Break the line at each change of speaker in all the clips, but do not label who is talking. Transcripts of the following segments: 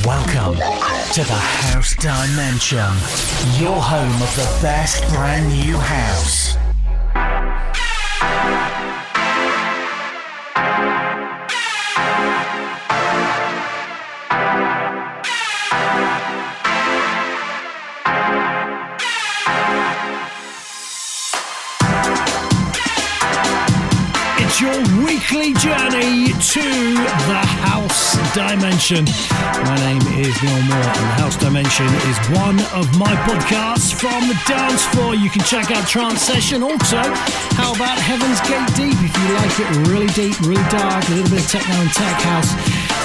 Welcome to the House Dimension, your home of the best brand new house.
Weekly journey to the House Dimension. My name is Neil Moore, and the House Dimension is one of my podcasts from the dance floor. You can check out Trance Session. Also, how about Heaven's Gate Deep? If you like it really deep, really dark, a little bit of techno and tech house,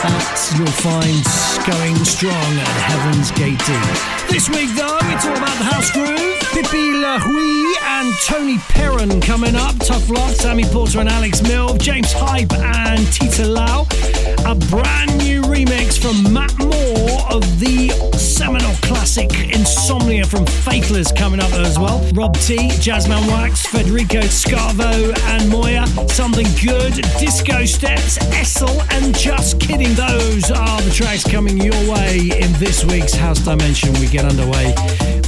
that you'll find going strong at Heaven's Gate Deep. This week, though, it's all about the house groove. Pipi Le Oui and Toni Pearen coming up. Tough Love, Sammy Porter and Alex Mill, James Hype and Tita Lau. A brand new remix from Matt Moore of the seminal classic Insomnia from Faithless coming up as well. Rob T, Jazzman Wax, Federico Scavo and Moya. Something Good, Discosteps, Essel and Just Kidding. Those are the tracks coming your way in this week's House Dimension. We get underway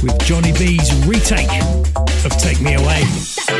with Johnny B's retake of Take Me Away.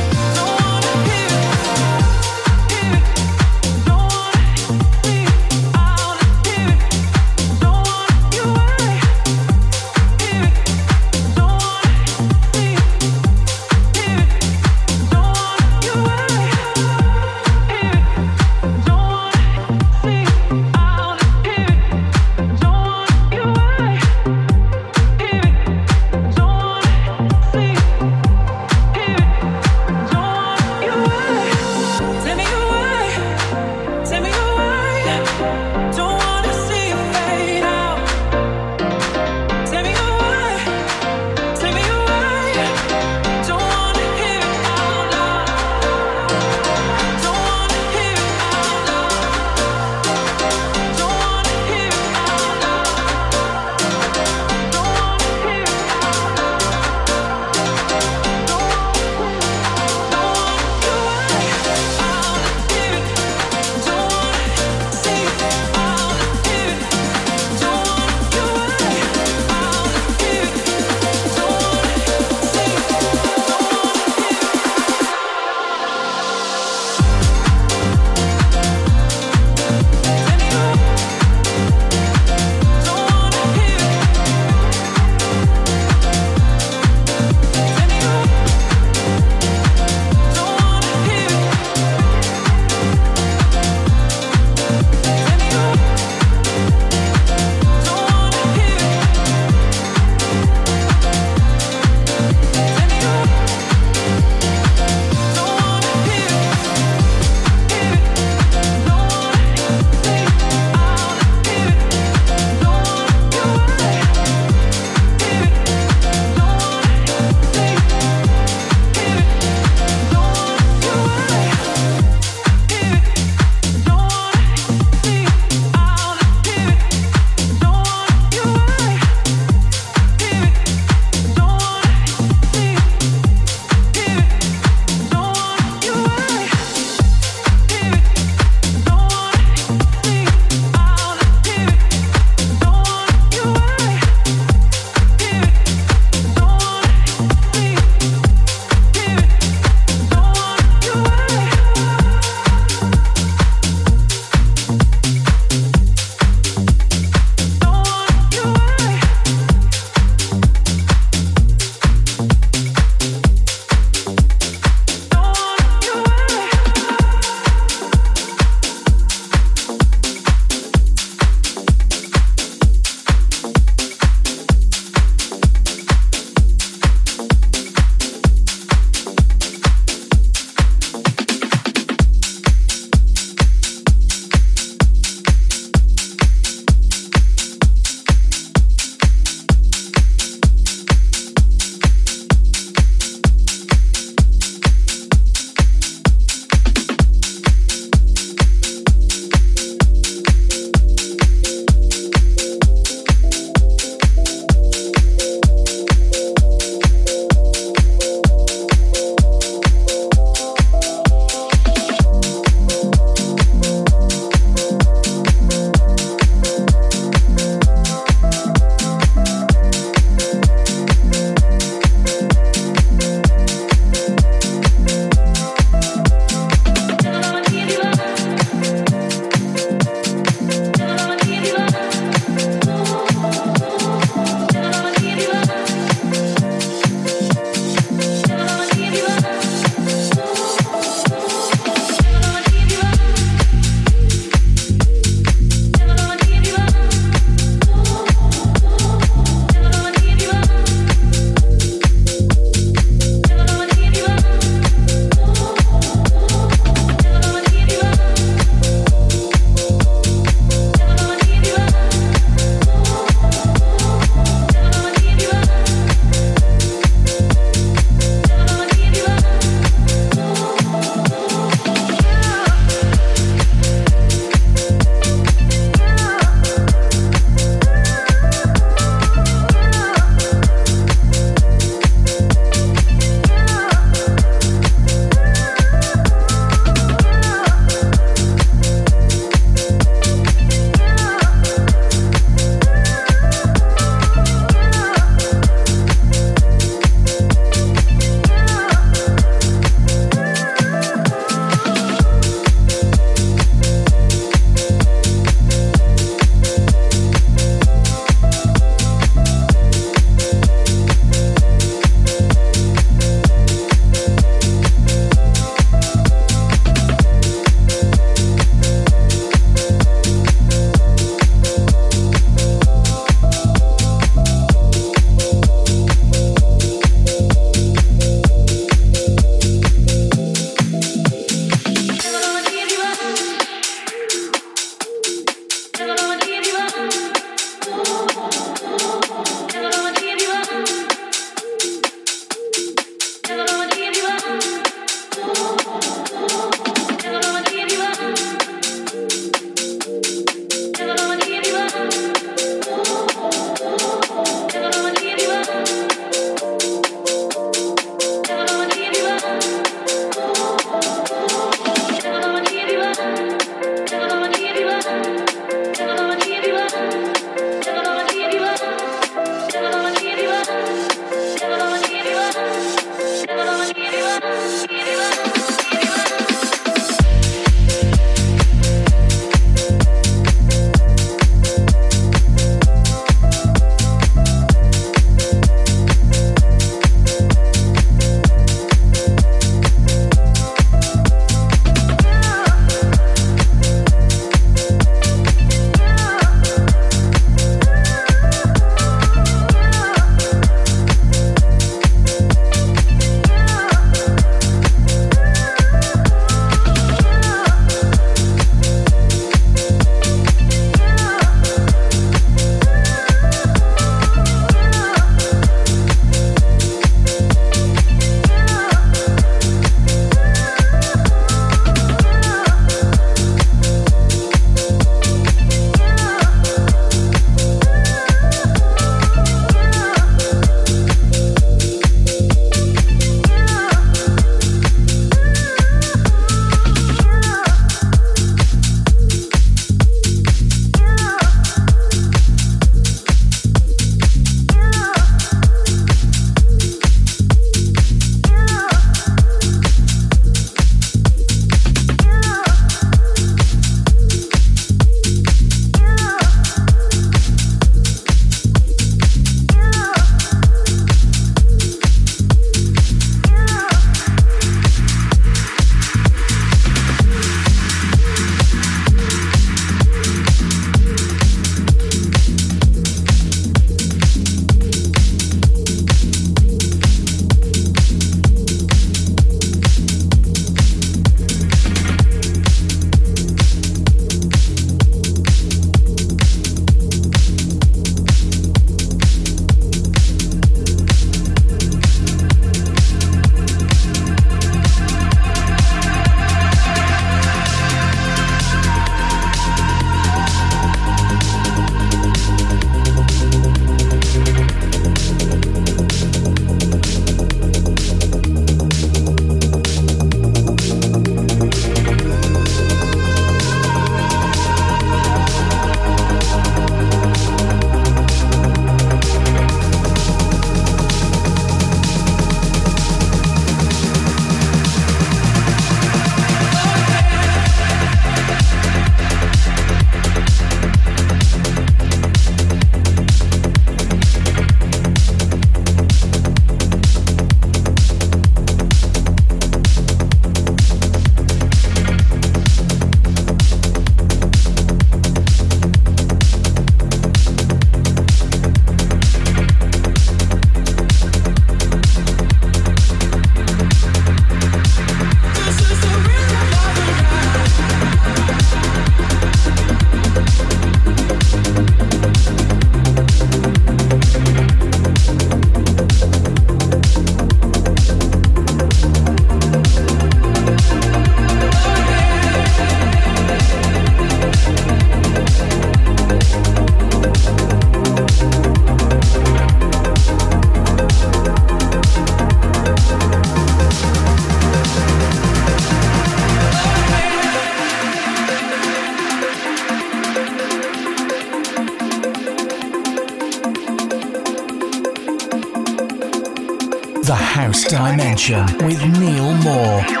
Dimension with Neil Moore.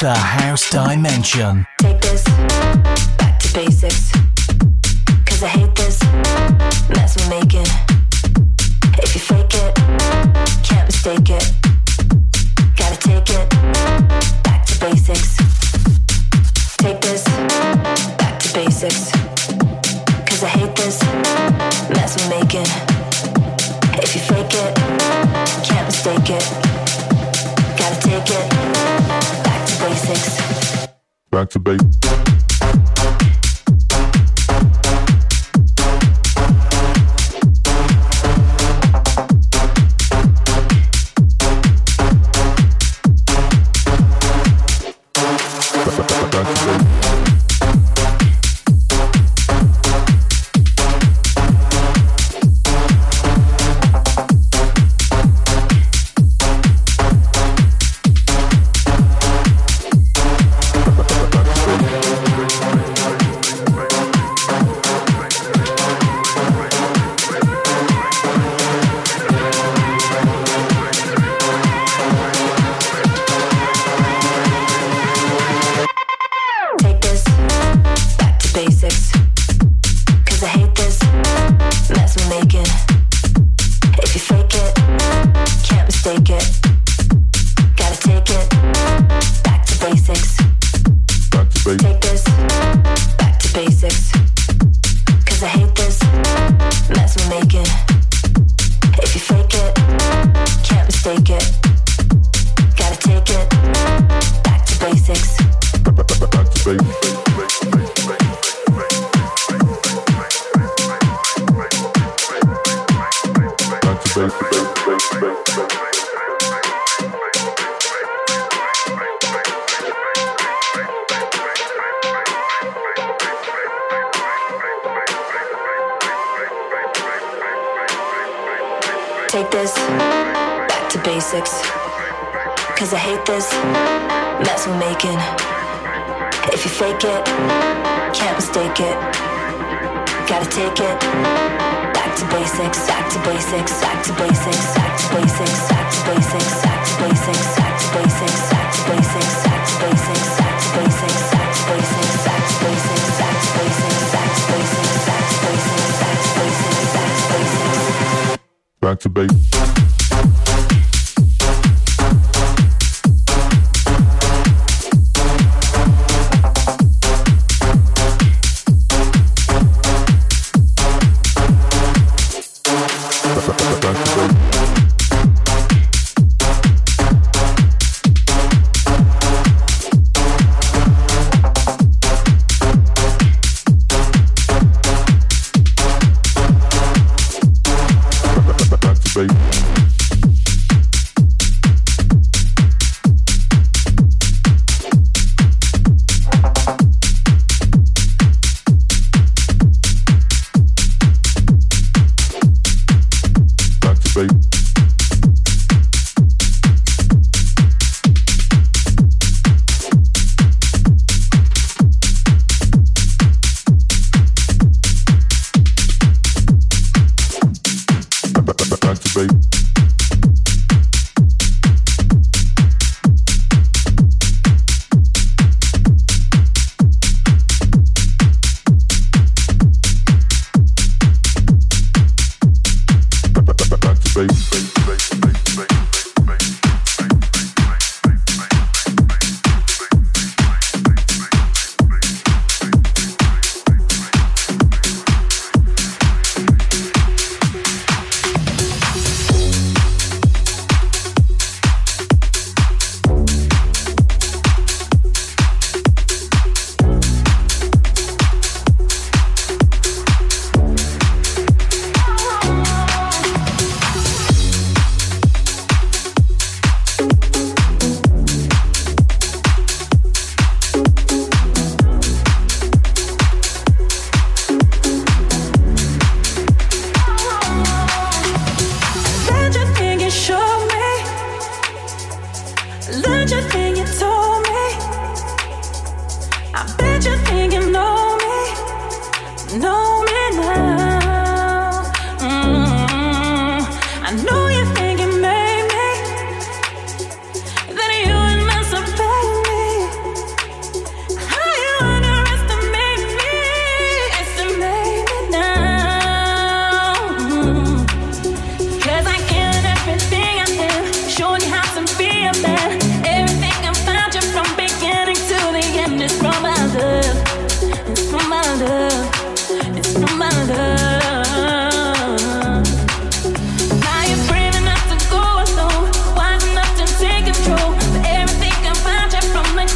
The house dimension.
Take this back to basics. Cause I hate this mess we're making. Fake it, can't mistake it. Gotta take it back to basics, back to basics,
back to basics,
back to basics, back to basics, back to basics, back to basics, back to basics, back to basics, back to basics, back to basics, back to basics, back to basics, back to basics, back to basics, back to basics, back to basics. Back to basics.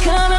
come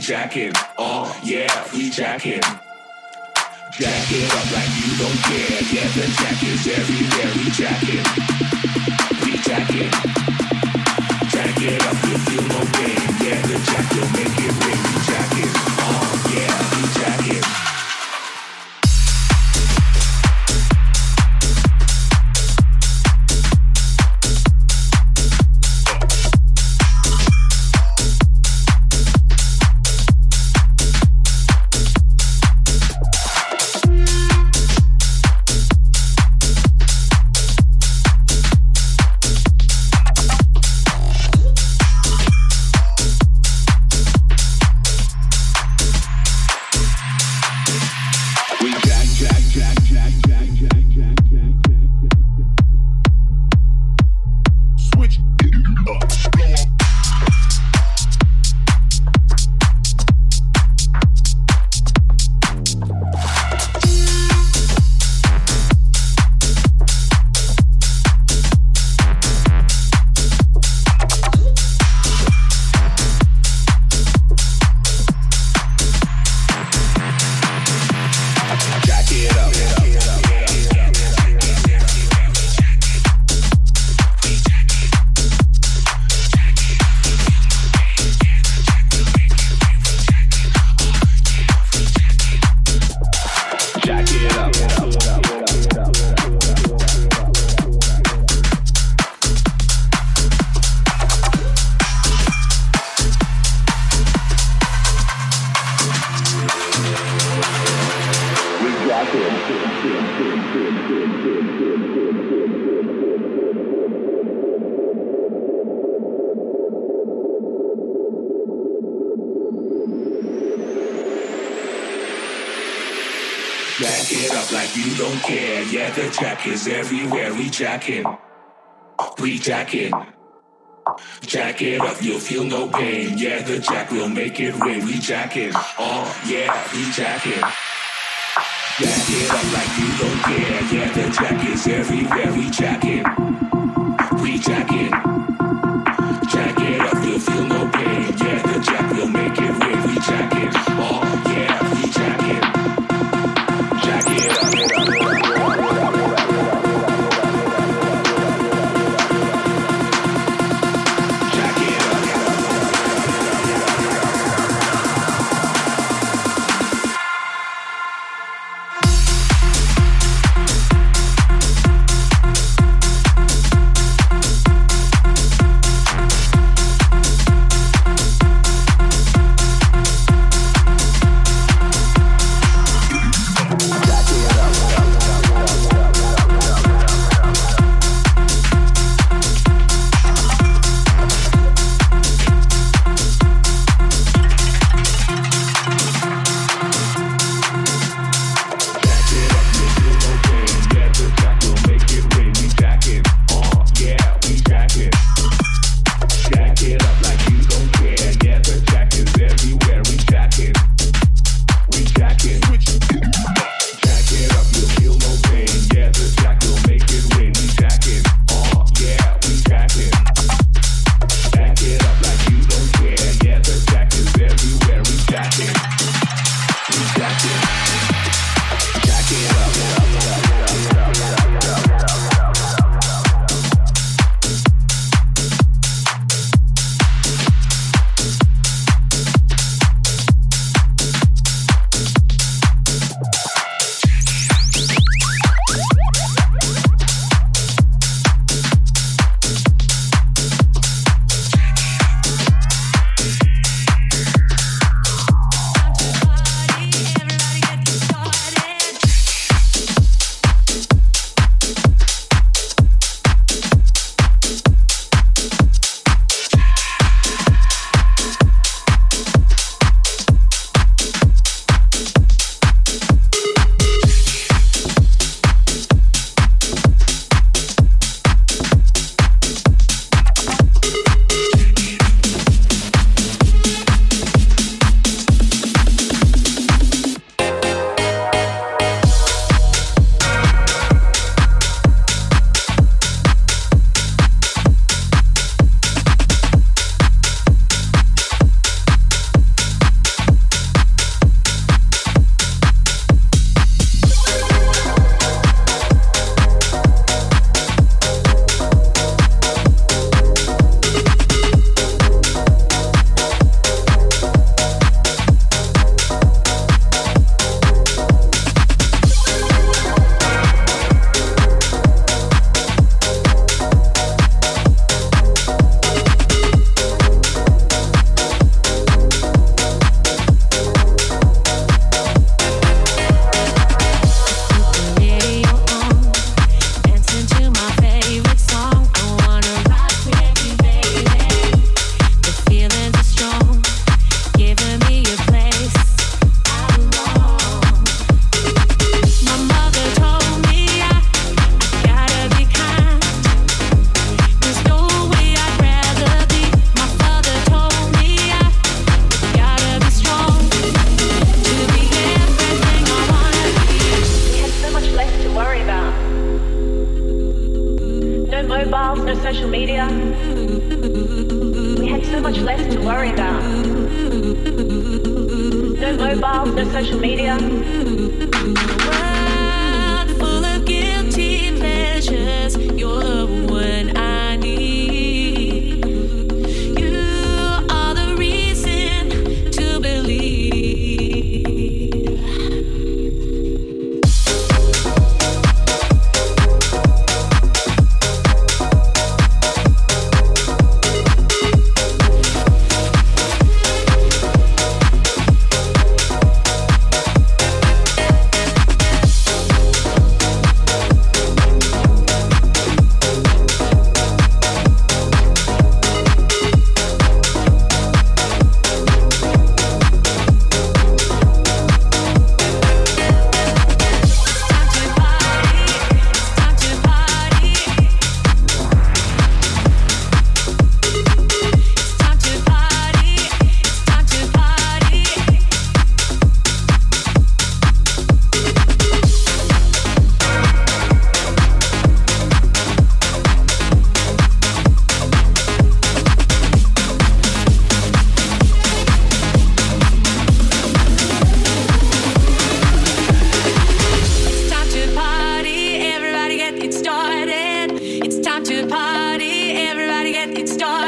jacking. Oh yeah, we jacking. Jack it up like you don't care. Yeah, the jack is everywhere. We jacking. We jacking. Jack it up, you feel no pain. Yeah, the jack will make it rain. Is everywhere. We jacking, we jacking. Jack it up, you'll feel no pain. Yeah, the jack will make it rain. We jacking, oh yeah, we jacking. Jack it up like you don't care. Yeah, the jack is everywhere. We jacking, we jacking. Jack it up, you'll feel no pain. Yeah, the jack will make it rain. We jacking,
everybody get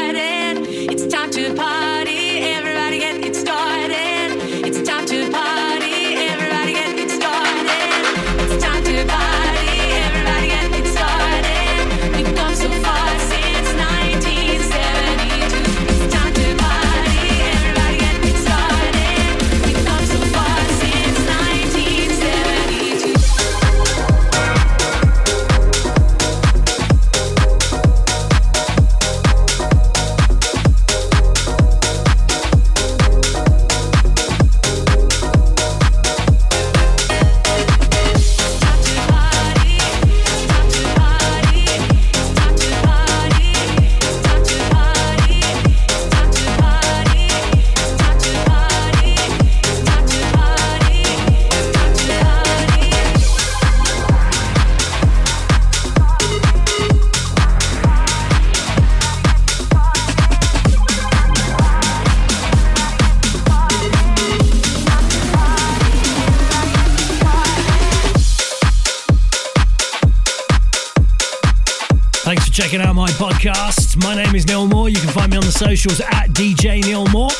podcast. My name is Neil Moore. You can find me on the socials at DJ Neil Moore.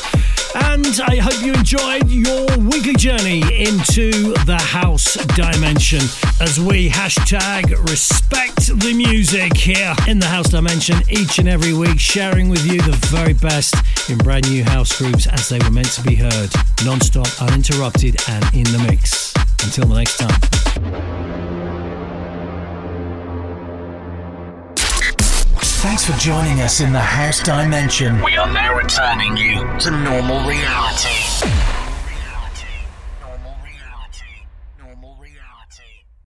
And I hope you enjoyed your weekly journey into the house dimension as we hashtag respect the music here in the house dimension each and every week, sharing with you the very best in brand new house groups as they were meant to be heard, non stop, uninterrupted, and in the mix. Until the next time.
Thanks for joining us in the House Dimension. We are now returning you to normal reality.